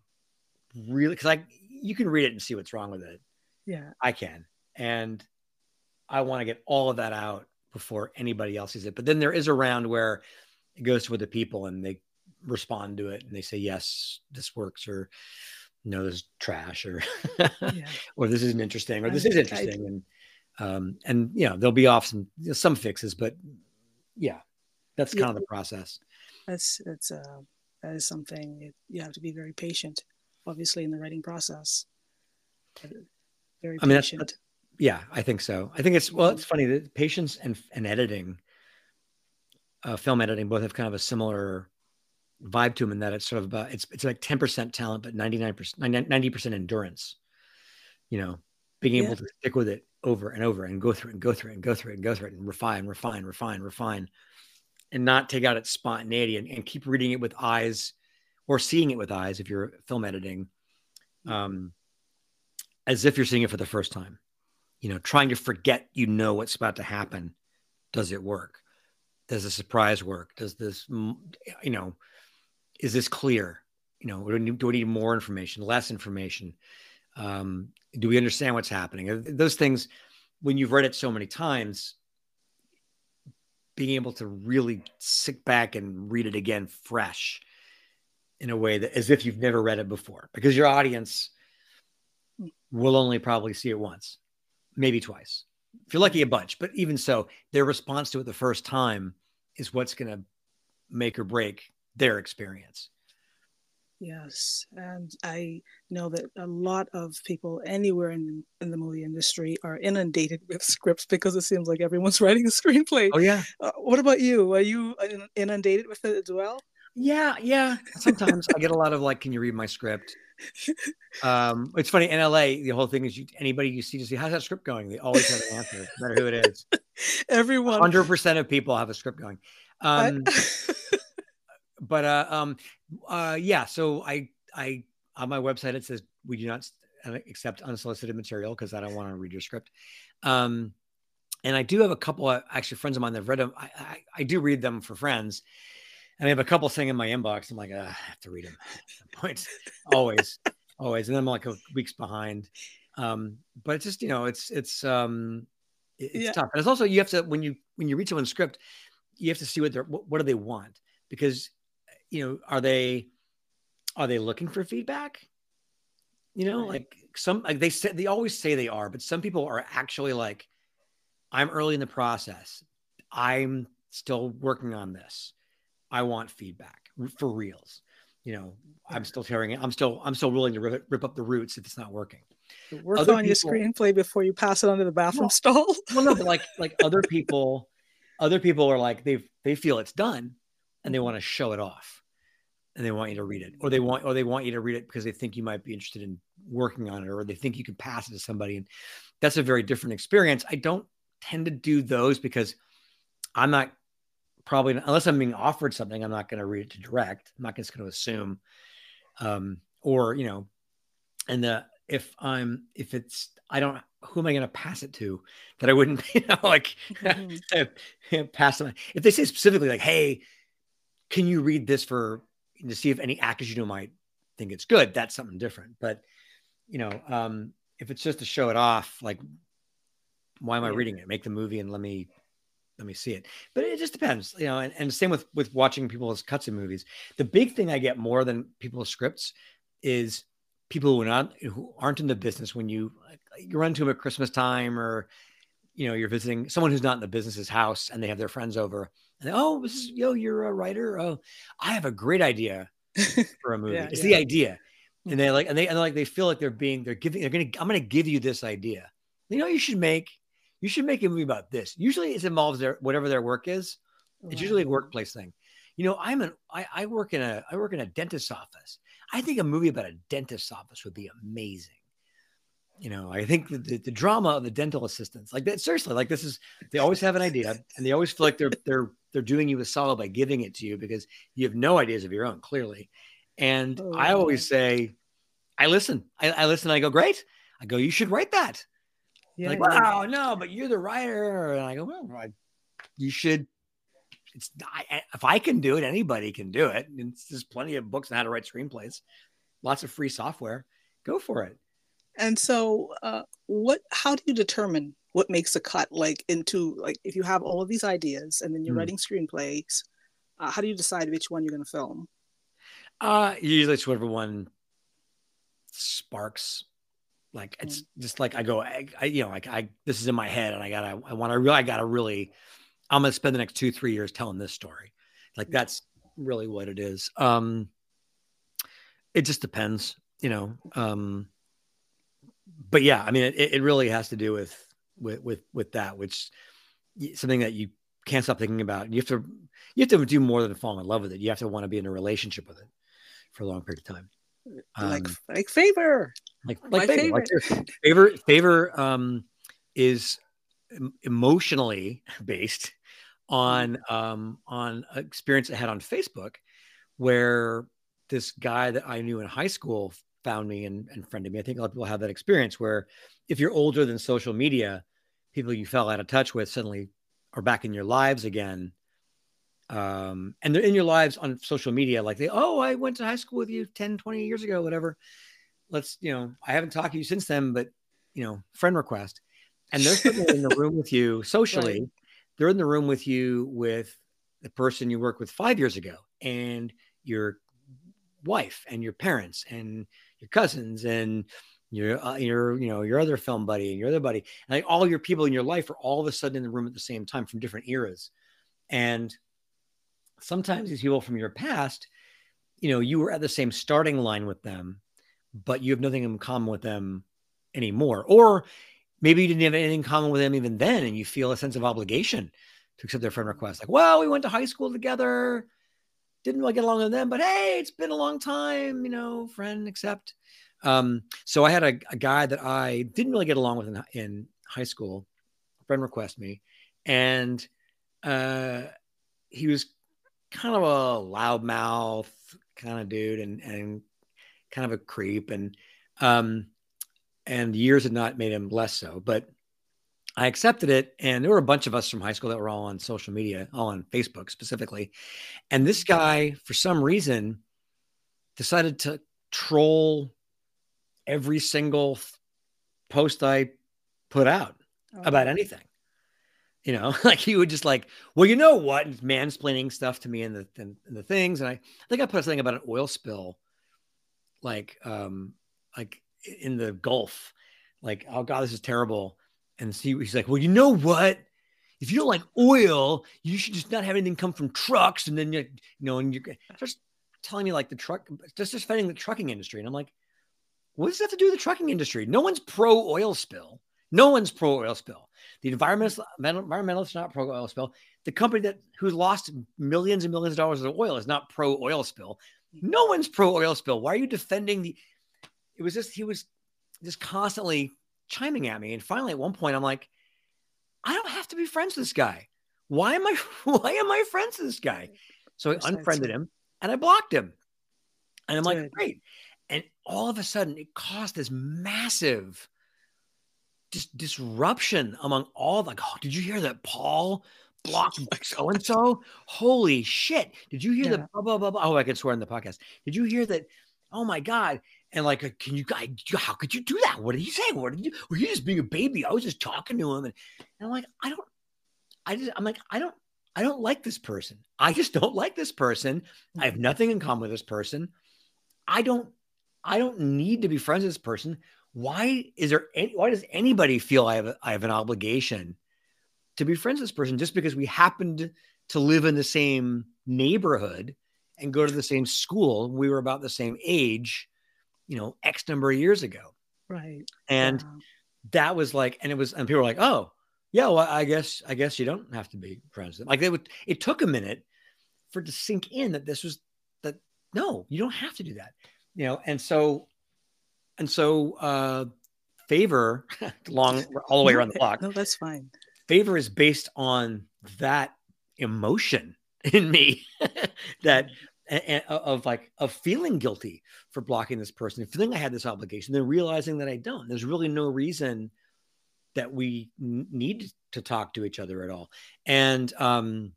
really because I you can read it and see what's wrong with it. Yeah, I can, and I want to get all of that out before anybody else sees it. But then there is a round where it goes to the people and they respond to it and they say yes, this works or no, this is trash or yeah. or this isn't interesting or this is interesting. And um, and you know, there'll be off some some fixes, but yeah, that's kind yeah. of the process. That's that's uh that is something it, you have to be very patient, obviously, in the writing process. Very I mean, patient. That's, that's, yeah, I think so. I think it's well, it's funny that patience and and editing, uh, film editing, both have kind of a similar vibe to them in that it's sort of about it's it's like 10% talent but 99% 90% endurance you know being able yeah. to stick with it over and over and go through it and go through it and go through it and go through it and refine refine refine refine and not take out its spontaneity and, and keep reading it with eyes or seeing it with eyes if you're film editing um as if you're seeing it for the first time you know trying to forget you know what's about to happen does it work does the surprise work does this you know is this clear? You know, do we need, do we need more information, less information? Um, do we understand what's happening? Those things, when you've read it so many times, being able to really sit back and read it again fresh in a way that as if you've never read it before, because your audience will only probably see it once, maybe twice. If you're lucky, a bunch, but even so, their response to it the first time is what's going to make or break their experience. Yes, and I know that a lot of people anywhere in in the movie industry are inundated with scripts because it seems like everyone's writing a screenplay. Oh yeah. Uh, what about you? Are you inundated with it as well? Yeah, yeah. Sometimes I get a lot of like, "Can you read my script?" Um, it's funny in LA. The whole thing is, you, anybody you see to see how's that script going, they always have an answer, no matter who it is. Everyone, hundred percent of people have a script going. Um, but uh, um, uh, yeah. So I, I on my website it says we do not accept unsolicited material because I don't want to read your script. Um, and I do have a couple of actually friends of mine that've read them. I, I, I do read them for friends, and I have a couple sitting in my inbox. I'm like, ah, I have to read them at some point, always, always. And then I'm like a weeks behind. Um, but it's just you know, it's it's um, it's yeah. tough. And it's also you have to when you when you read someone's script, you have to see what they're what, what do they want because you know are they are they looking for feedback? You know, right. like some like they said they always say they are, but some people are actually like, I'm early in the process. I'm still working on this. I want feedback for reals. You know, I'm still tearing it. I'm still I'm still willing to rip, rip up the roots if it's not working. Work other on people, your screenplay before you pass it onto the bathroom well, stall. well, no, but like like other people, other people are like they they feel it's done, and they mm-hmm. want to show it off, and they want you to read it, or they want or they want you to read it because they think you might be interested in working on it, or they think you can pass it to somebody, and that's a very different experience. I don't tend to do those because I'm not probably unless I'm being offered something, I'm not going to read it to direct. I'm not just going to assume, um, or you know, and the if I'm if it's I don't who am I going to pass it to that I wouldn't you know like mm-hmm. pass them if they say specifically like hey can you read this for to see if any actors you know might think it's good that's something different but you know um if it's just to show it off like why am I reading it make the movie and let me let me see it. But it just depends you know and, and same with with watching people's cuts in movies. The big thing I get more than people's scripts is people who are not who aren't in the business when you you run to them at Christmas time or you know you're visiting someone who's not in the business's house and they have their friends over and they, oh this is yo you're a writer? Oh I have a great idea for a movie. Yeah, it's yeah. the idea. And mm. they like and they and like they feel like they're being they're giving they're gonna I'm gonna give you this idea. You know you should make you should make a movie about this usually it involves their whatever their work is it's usually a workplace thing you know I'm an I, I work in a I work in a dentist's office I think a movie about a dentist's office would be amazing. You know, I think the, the, the, drama of the dental assistants, like that, seriously, like this is, they always have an idea and they always feel like they're, they're, they're doing you a solid by giving it to you because you have no ideas of your own, clearly. And oh, I always say, I listen, I, I listen, I go, great. I go, you should write that. Yeah, like, wow, no, but you're the writer. And I go, well, I, you should it's I, if I can do it, anybody can do it. And there's plenty of books on how to write screenplays, lots of free software. Go for it. And so, uh, what? How do you determine what makes a cut? Like into like if you have all of these ideas and then you're mm. writing screenplays, uh, how do you decide which one you're going to film? Uh, usually it's whatever one sparks. Like it's mm. just like I go, I, I, you know, like I this is in my head and I gotta, I want to really, I gotta really I'm to spend the next two, three years telling this story. Like that's really what it is. Um, it just depends, you know. Um, but yeah, I mean, it, it really has to do with with with with that, which something that you can't stop thinking about. You have to you have to do more than fall in love with it. You have to want to be in a relationship with it for a long period of time. Um, like like favor, like like My favor, favorite. Like favor favor um, is emotionally based on um, on an experience I had on Facebook, where this guy that I knew in high school found me and, and friended me. I think a lot of people have that experience where if you're older than social media, people you fell out of touch with suddenly are back in your lives again. Um, and they're in your lives on social media, like they, oh, I went to high school with you 10, 20 years ago, whatever. Let's, you know, I haven't talked to you since then, but you know, friend request. And they're in the room with you socially. Right they're in the room with you with the person you worked with five years ago and your wife and your parents and your cousins and your uh, your you know your other film buddy and your other buddy and like all your people in your life are all of a sudden in the room at the same time from different eras and sometimes these people from your past you know you were at the same starting line with them but you have nothing in common with them anymore or maybe you didn't have anything in common with them even then, and you feel a sense of obligation to accept their friend request. Like, well, we went to high school together, didn't really get along with them, but hey, it's been a long time, you know, friend, accept. Um, so I had a, a, guy that I didn't really get along with in, in high school, friend request me, and uh, he was kind of a loudmouth kind of dude, and and kind of a creep, and um, and years had not made him less so, but. I accepted it, and there were a bunch of us from high school that were all on social media, all on Facebook specifically. And this guy, for some reason, decided to troll every single post I put out oh. about anything. You know, like he would just like, well, you know what, mansplaining stuff to me and the and, the things. And I, I think I put something about an oil spill, like um, like in the Gulf, like oh god, this is terrible. And he, he's like, well, you know what? If you don't like oil, you should just not have anything come from trucks. And then you, know, and you're just telling me like the truck, just defending the trucking industry. And I'm like, what does that have to do with the trucking industry? No one's pro oil spill. No one's pro oil spill. The environmental environmentalists are not pro oil spill. The company that who's lost millions and millions of dollars of oil is not pro oil spill. No one's pro oil spill. Why are you defending the? It was just he was just constantly chiming at me, and finally at one point I'm like, I don't have to be friends with this guy. Why am I? Why am I friends with this guy? So I unfriended him and I blocked him, and I'm like, great. And all of a sudden, it caused this massive just disruption among all like, oh, did you hear that Paul blocked so and so? Holy shit. Did you hear yeah. that? Blah, blah, blah, blah. Oh, I can swear in the podcast. Did you hear that? Oh my God. And like, uh, can you guys, how could you do that? What did he say? What did you, were you just being a baby? I was just talking to him. And, and I'm like, I don't, I just, I'm like, I don't, I don't like this person. I just don't like this person. I have nothing in common with this person. I don't, I don't need to be friends with this person why is there any, why does anybody feel I have a, I have an obligation to be friends with this person just because we happened to live in the same neighborhood and go to the same school we were about the same age you know x number of years ago right and that was like and it was and people were like oh yeah well i guess i guess you don't have to be friends like they would it took a minute for it to sink in that this was that no you don't have to do that you know and so and so uh, favor long all the way around the block. No, that's fine. Favor is based on that emotion in me that of like of feeling guilty for blocking this person, feeling I had this obligation, then realizing that I don't. There's really no reason that we need to talk to each other at all, and um,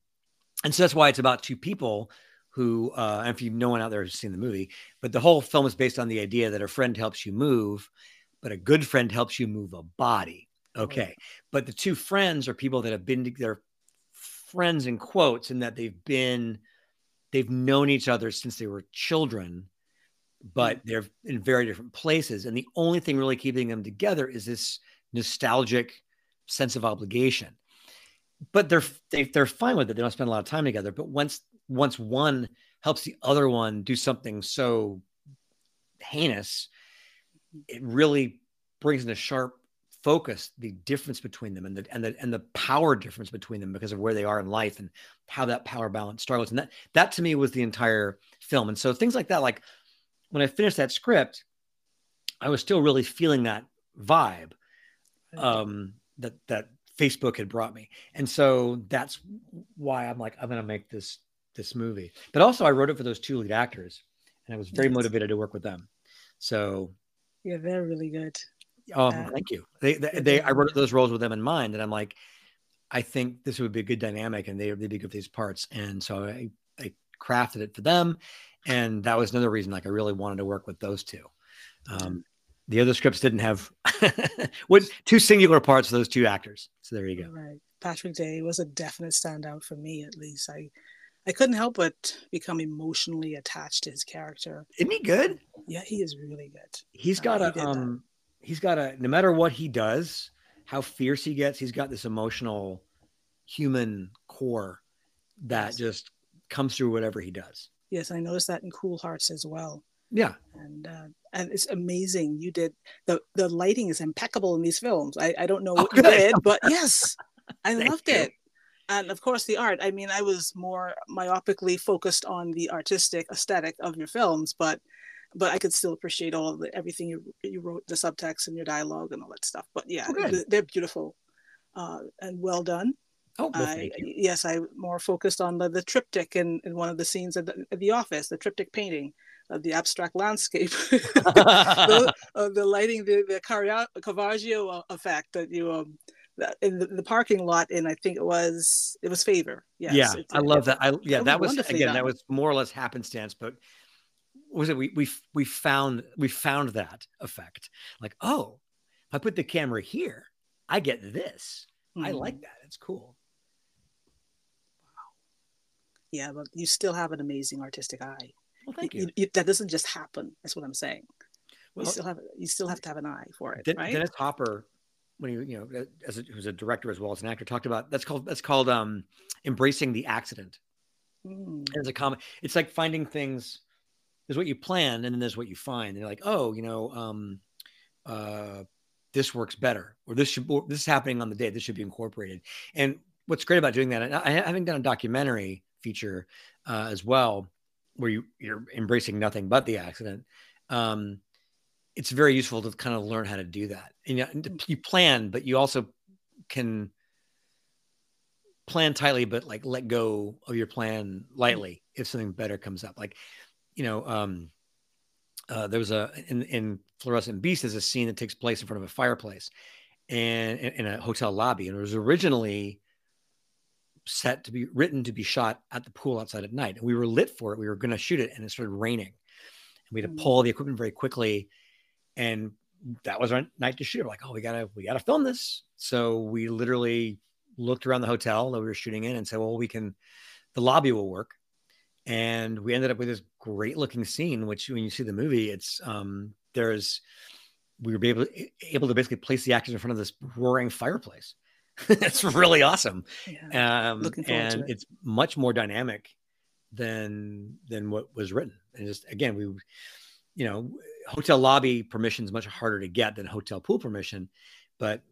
and so that's why it's about two people who, uh, and if you no one out there has seen the movie, but the whole film is based on the idea that a friend helps you move, but a good friend helps you move a body. Okay. But the two friends are people that have been, they're friends in quotes, and that they've been, they've known each other since they were children, but mm. they're in very different places. And the only thing really keeping them together is this nostalgic sense of obligation. But they're they, are they are fine with it. They don't spend a lot of time together. But once once one helps the other one do something so heinous, it really brings in a sharp focus the difference between them and the and the and the power difference between them because of where they are in life and how that power balance struggles. And that that to me was the entire film. And so things like that, like when I finished that script, I was still really feeling that vibe um, that that Facebook had brought me. And so that's why I'm like, I'm gonna make this this movie. But also, I wrote it for those two lead actors, and I was very motivated to work with them. So, yeah, they're really good. Um, uh, thank you. They, they, they, I wrote those roles with them in mind, and I'm like, I think this would be a good dynamic, and they they'd be good for these parts. And so I, I crafted it for them, and that was another reason. Like, I really wanted to work with those two. Um, the other scripts didn't have what two singular parts for those two actors. So there you go. Right. Patrick Day was a definite standout for me, at least. I I couldn't help but become emotionally attached to his character. Isn't he good? Yeah, he is really good. He's got uh, a he um. He's got a no matter what he does, how fierce he gets, he's got this emotional human core that yes. just comes through whatever he does. Yes, I noticed that in Cruel Hearts as well. Yeah. And uh, and it's amazing. You did the the lighting is impeccable in these films. I, I don't know oh, what oh, you did, but yes, I loved you. it and of course the art i mean i was more myopically focused on the artistic aesthetic of your films but but i could still appreciate all the everything you, you wrote the subtext and your dialogue and all that stuff but yeah okay. they're beautiful uh, and well done Oh, well, I, yes, I more focused on the, the triptych in, in one of the scenes at the, the office, the triptych painting of the abstract landscape, the, uh, the, lighting, the, the Caravaggio effect that you um, in the, the, parking lot and I think it was it was favor. Yes, yeah, I love that. I yeah, that was again done. that was more or less happenstance, but was it we we we found we found that effect like oh if I put the camera here I get this. Mm-hmm. I like that. It's cool. Wow. Yeah, but you still have an amazing artistic eye. Well, thank you. you, you that doesn't just happen. That's what I'm saying. Well, you still have you still have to have an eye for it. Den- right? Dennis Hopper when he you know as a, who's a director as well as an actor talked about that's called that's called um embracing the accident mm. as a comment it's like finding things there's what you plan and then there's what you find and you're like oh you know um uh this works better or this should or this is happening on the day this should be incorporated and what's great about doing that and i having done a documentary feature uh, as well where you you're embracing nothing but the accident um it's very useful to kind of learn how to do that. And you, you plan, but you also can plan tightly, but like let go of your plan lightly if something better comes up. Like, you know, um, uh, there was a in, in Fluorescent Beast, there's a scene that takes place in front of a fireplace and in, in a hotel lobby, and it was originally set to be written to be shot at the pool outside at night. And we were lit for it. We were going to shoot it, and it started raining. And we had to mm. pull the equipment very quickly and that was our night to shoot. We're like, oh, we gotta we gotta film this. So we literally looked around the hotel that we were shooting in and said, well, we can, the lobby will work. And we ended up with this great looking scene, which when you see the movie, it's um there's we were able able to basically place the actors in front of this roaring fireplace. it's really awesome. Yeah, um, and it. it's much more dynamic than than what was written. And just again, we you know, hotel lobby permission is much harder to get than hotel pool permission, but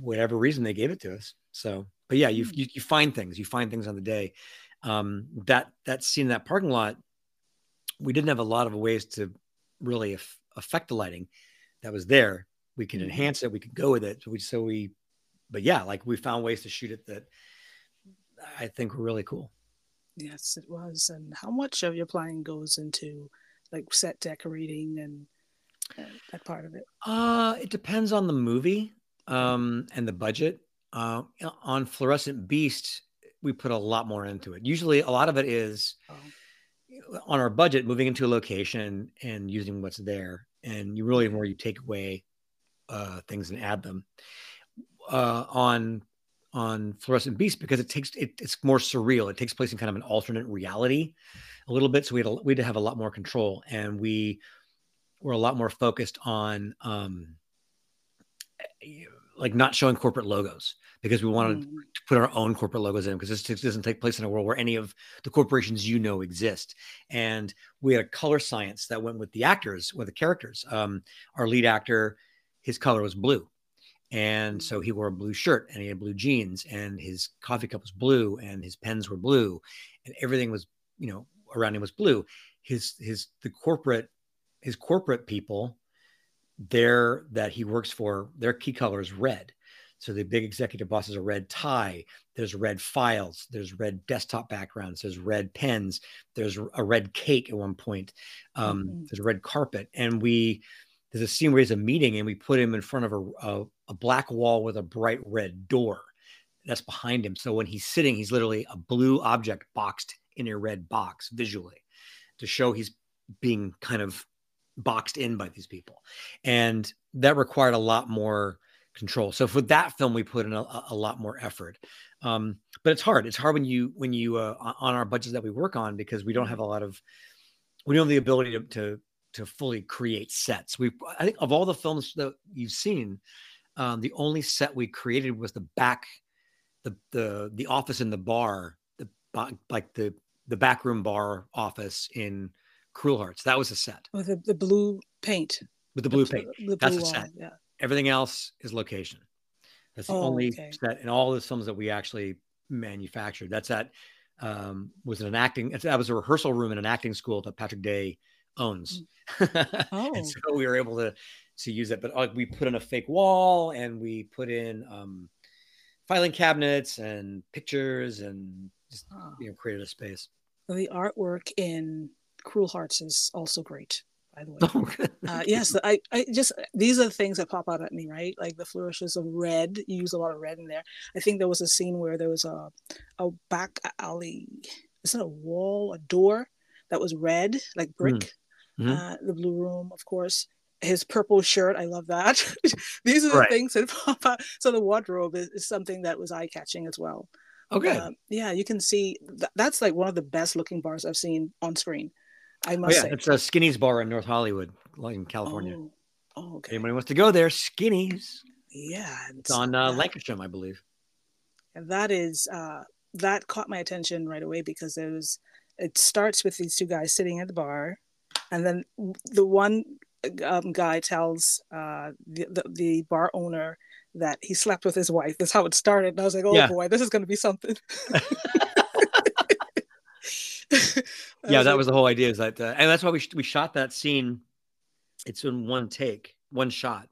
whatever reason they gave it to us. So, but yeah, you, hmm. you, you find things, you find things on the day. Um, that, that scene in that parking lot, we didn't have a lot of ways to really af- affect the lighting that was there. We can mm-hmm. enhance it. We could go with it. So we, so we, but yeah, like we found ways to shoot it that I think were really cool. Yes, it was. And how much of your planning goes into like set decorating and uh, that part of it? Uh, it depends on the movie um, and the budget. Uh, on Fluorescent Beast, we put a lot more into it. Usually, a lot of it is oh. on our budget, moving into a location and using what's there, and you really where you take away uh, things and add them. Uh, on on Fluorescent Beast because it takes it, it's more surreal. It takes place in kind of an alternate reality a little bit, so we had a, we had to have a lot more control, and we were a lot more focused on um, like not showing corporate logos because we wanted mm. to put our own corporate logos in because this doesn't take place in a world where any of the corporations you know exist. And we had a color science that went with the actors, with the characters. Um, our lead actor, his color was blue. And so he wore a blue shirt and he had blue jeans and his coffee cup was blue and his pens were blue and everything was, you know, around him was blue. His his the corporate his corporate people there that he works for, their key color is red. So the big executive boss has a red tie. There's red files. There's red desktop backgrounds. There's red pens. There's a red cake at one point. Um, mm-hmm. There's a red carpet. And we there's a scene where he's a meeting and we put him in front of a, a, a black wall with a bright red door that's behind him. So when he's sitting, he's literally a blue object boxed in a red box visually to show he's being kind of boxed in by these people. And that required a lot more control. So for that film, we put in a, a lot more effort. Um, but it's hard. It's hard when you, when you, uh, on our budgets that we work on, because we don't have a lot of, we don't have the ability to, to, to fully create sets. We, I think of all the films that you've seen, um, the only set we created was the back, the, the, the office in the bar, the, like the, the backroom bar office in Cruel Hearts. That was a set. With the, the blue paint. With the blue the, paint. The That's a set. Yeah. Everything else is location. That's the oh, only okay. set in all the films that we actually manufactured. That's at um, was an acting. That was a rehearsal room in an acting school that Patrick Day owns. Mm. Oh. and so we were able to to use it. But like we put in a fake wall and we put in um, filing cabinets and pictures and just Oh. you know created a space. The artwork in Cruel Hearts is also great, by the way. Oh. Uh, yes, I, I just these are the things that pop out at me, right? Like the flourishes of red. You use a lot of red in there. I think there was a scene where there was a a back alley. Is it a wall, a door that was red, like brick? Mhm. Uh, the blue room, of course. His purple shirt, I love that. these are the Right. things that pop out. So the wardrobe is, is something that was eye catching as well. Okay. Um, yeah, you can see th- that's like one of the best looking bars I've seen on screen. I oh, yeah, say. it's a Skinny's bar in North Hollywood, like in California. Oh, oh, okay. Anybody wants to go there? Skinny's. Yeah, It's on uh, Lankershim, I believe. and that is uh, that caught my attention right away because it was it starts with these two guys sitting at the bar, and then the one um, guy tells uh, the, the the bar owner that he slept with his wife. That's how it started, and I was like, oh Yeah. boy, this is going to be something. yeah, that was the whole idea. Is that, uh, and that's why we sh- we shot that scene. It's in one take, one shot.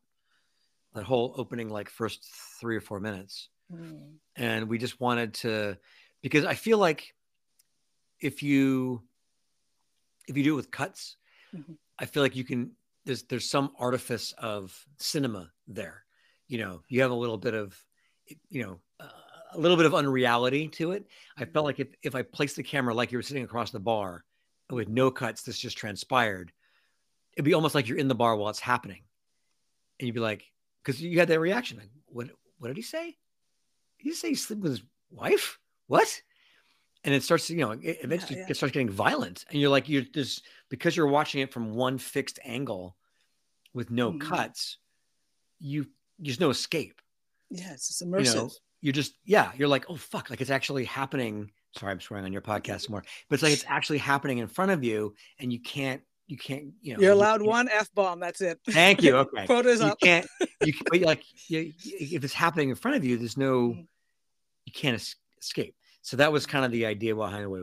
That whole opening, like first three or four minutes, Mm, and we just wanted to, because I feel like if you if you do it with cuts, Mhm. I feel like you can. There's there's some artifice of cinema there. You know, you have a little bit of, you know, uh, a little bit of unreality to it. I felt like if if I placed the camera like you were sitting across the bar with no cuts, this just transpired. It'd be almost like you're in the bar while it's happening, and you'd be like, because you had that reaction, like, what what did he say? Did he say he slept with his wife? What? And it starts, you know, it eventually yeah. it starts getting violent, and you're like, you're just because you're watching it from one fixed angle with no Mhm. cuts, you there's no escape yes, it's you immersive. know, you're just yeah, you're like, oh fuck, like it's actually happening. Sorry, I'm swearing on your podcast more, but it's like it's actually happening in front of you, and you can't, you can't, you know, You're allowed can't- one f bomb. That's it. Thank you. Okay, Quota's you up. can't, you but like, you, if it's happening in front of you, there's no, Mhm. you can't es- escape. So that was kind of the idea behind the way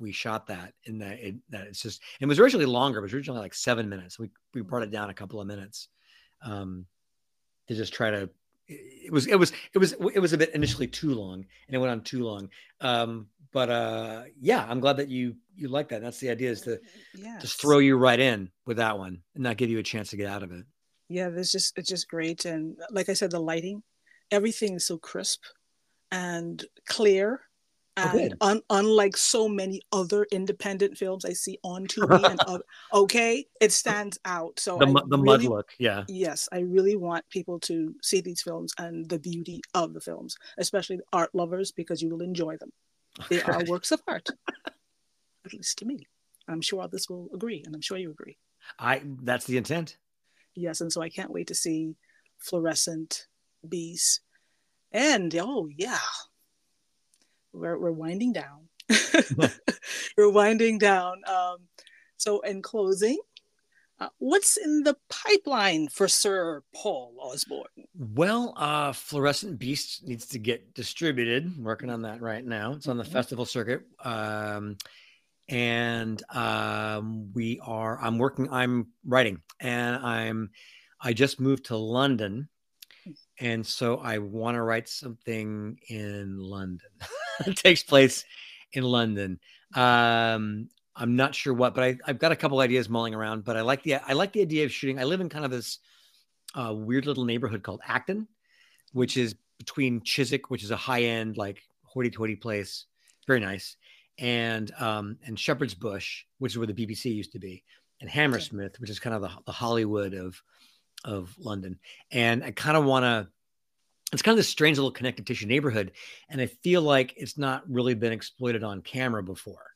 we shot that. In that, it, that it's just, it was originally longer. It was originally like seven minutes. We we brought it down a couple of minutes, um, to just try to. It was it was it was it was a bit initially too long, and it went on too long. Um, but uh, yeah, I'm glad that you you like that. That's the idea is to yes. just throw you right in with that one and not give you a chance to get out of it. yeah there's just it's just great and like i said the lighting everything is so crisp and clear Oh, and un- unlike so many other independent films i see on tv and oth- okay it stands out. So The I the mud look, yeah. yes i really want people to see these films and the beauty of the films especially the art lovers because you will enjoy them. They are works of art at least to me. I'm sure all this will agree and i'm sure you agree. I that's the intent. Yes, and so I can't wait to see Fluorescent Beast. And oh yeah, we're we're winding down. we're winding down. Um, so in closing, uh, what's in the pipeline for Sir Paul Osborne? Well, uh, Fluorescent Beast needs to get distributed. Working on that right now. It's on the Mhm. festival circuit. Um, and um, we are, I'm working, I'm writing, and I'm, I just moved to London. And so I want to write something in London. it takes place in London. Um, I'm not sure what, but I, I've got a couple ideas mulling around. But I like the I like the idea of shooting. I live in kind of this uh, weird little neighborhood called Acton, which is between Chiswick, which is a high end like hoity-toity place, very nice, and um, and Shepherd's Bush, which is where the BBC used to be, and Hammersmith, which is kind of the, the Hollywood of of London. And I kind of want to. It's kind of this strange little connective tissue neighborhood, and I feel like it's not really been exploited on camera before.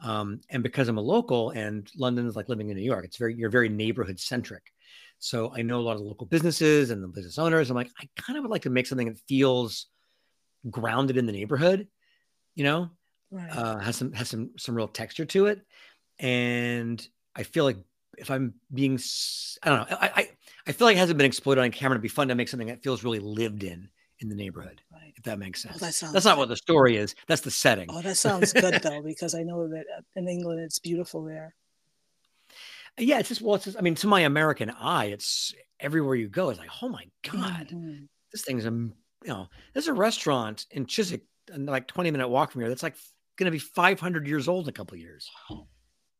Um, and because I'm a local, and London is like living in New York, it's very you're very neighborhood centric. So I know a lot of the local businesses and the business owners. I'm like, I kind of would like to make something that feels grounded in the neighborhood, you know, Right. uh, has some has some some real texture to it, and I feel like if I'm being, I don't know, I I, I feel like it hasn't been exploited on camera. It'd be fun to make something that feels really lived in in the neighborhood, right. if that makes Oh, sense. that sounds That's not what the story is. That's the setting. Oh, that sounds good though, because I know that uh, in England it's beautiful there. Yeah, it's just well, it's just, I mean, to my American eye, it's everywhere you go. It's like, oh my god, Mhm. this thing's am- you know, there's a restaurant in Chiswick, like 20 minute walk from here. That's like going to be 500 years old in a couple years.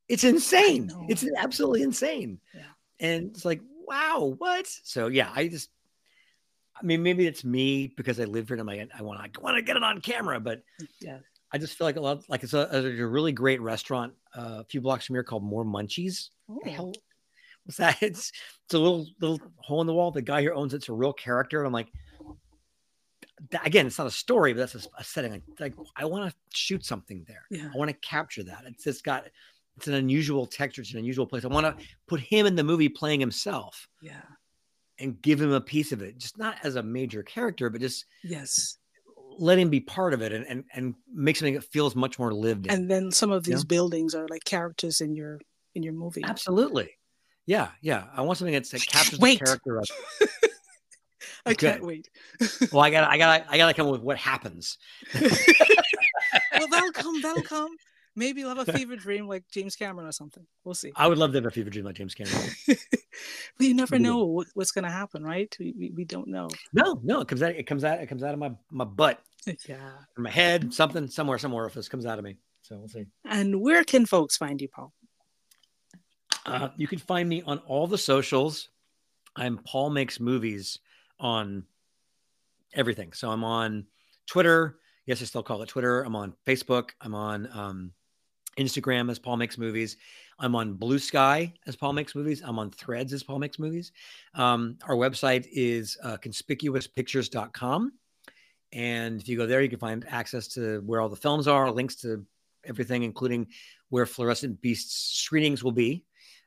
It's insane. It's absolutely insane. Yeah. And it's like, wow, what? So yeah, I just, I mean, maybe it's me because I live here and I'm like, I want to, I want to get it on camera, but yeah, I just feel like a lot, like it's a, a really great restaurant uh, a few blocks from here called More Munchies. What's that? It's it's a little little hole in the wall. The guy who owns it's a real character. I'm like, again, it's not a story, but that's a, a setting. Like, like I want to shoot something there. Yeah. I want to capture that. It's just got it's an unusual texture. It's an unusual place. I want to put him in the movie playing himself. Yeah. And give him a piece of it, just not as a major character, but just yes, let him be part of it and and, and make something that feels much more lived. In. And then some of these yeah. buildings are like characters in your in your movie. Absolutely. Yeah, yeah. I want something that's, that captures the character of. I can't wait. well, I gotta, I gotta, I got to come with what happens. well, that'll come. That'll come. Maybe you'll have a fever dream like James Cameron or something. We'll see. I would love to have a fever dream like James Cameron. but you never know what's going to happen, right? We, we, we, don't know. No, no, it comes out. It comes out. It comes out of my my butt. Yeah. From my head, something somewhere, somewhere. If this comes out of me, so we'll see. And where can folks find you, Paul? Uh, you can find me on all the socials. I'm Paul Makes Movies on everything. So I'm on Twitter. Yes, I still call it Twitter. I'm on Facebook. I'm on um, Instagram as Paul Makes Movies. I'm on Blue Sky as Paul Makes Movies. I'm on Threads as Paul Makes Movies. Um, our website is uh, conspicuouspictures.com. And if you go there, you can find access to where all the films are, links to everything, including where Fluorescent Beasts screenings will be.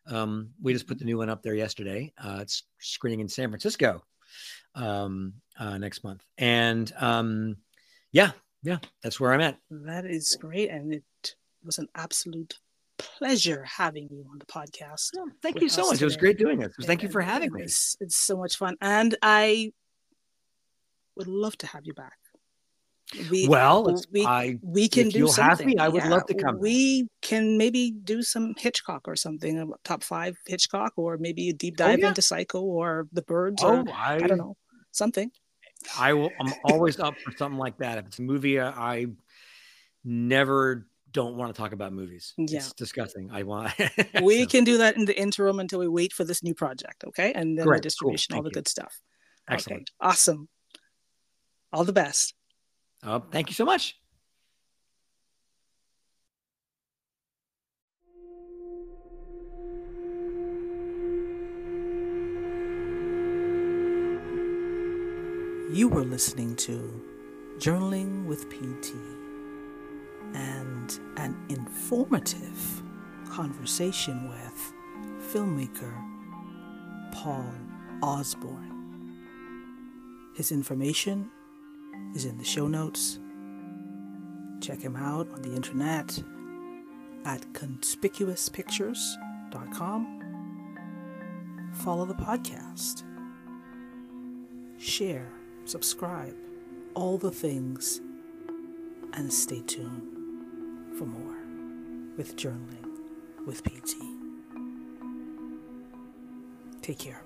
Um, we just put the new one up there yesterday. Uh, it's screening in San Francisco um, uh, next month. And um, yeah, yeah, that's where I'm at. That is great. And it was an absolute pleasure having you on the podcast. Oh, thank you so much. Today. It was great doing it. Thank you for having me. It's, it's so much fun. And I would love to have you back. We, well, we, I, we can do something. Me, I would yeah, love to come. We can maybe do some Hitchcock or something, uh, top five Hitchcock, or maybe a deep oh, dive oh, yeah. into Psycho or The Birds. Oh, or, I, I don't know, something. I will. I'm always up for something like that. If it's a movie, I never don't want to talk about movies. Yeah. It's disgusting. I want. we so. can do that in the interim until we wait for this new project. Okay. And then Great. the distribution, cool. all the you. good stuff. Excellent. Okay. Awesome. All the best. Uh, thank you so much. You were listening to Journaling with PT and an informative conversation with filmmaker Paul Osborne. His information is in the show notes. Check him out on the internet at conspicuouspictures.com. Follow the podcast. Share, subscribe, all the things, and stay tuned for more with Journaling with PT. Take care.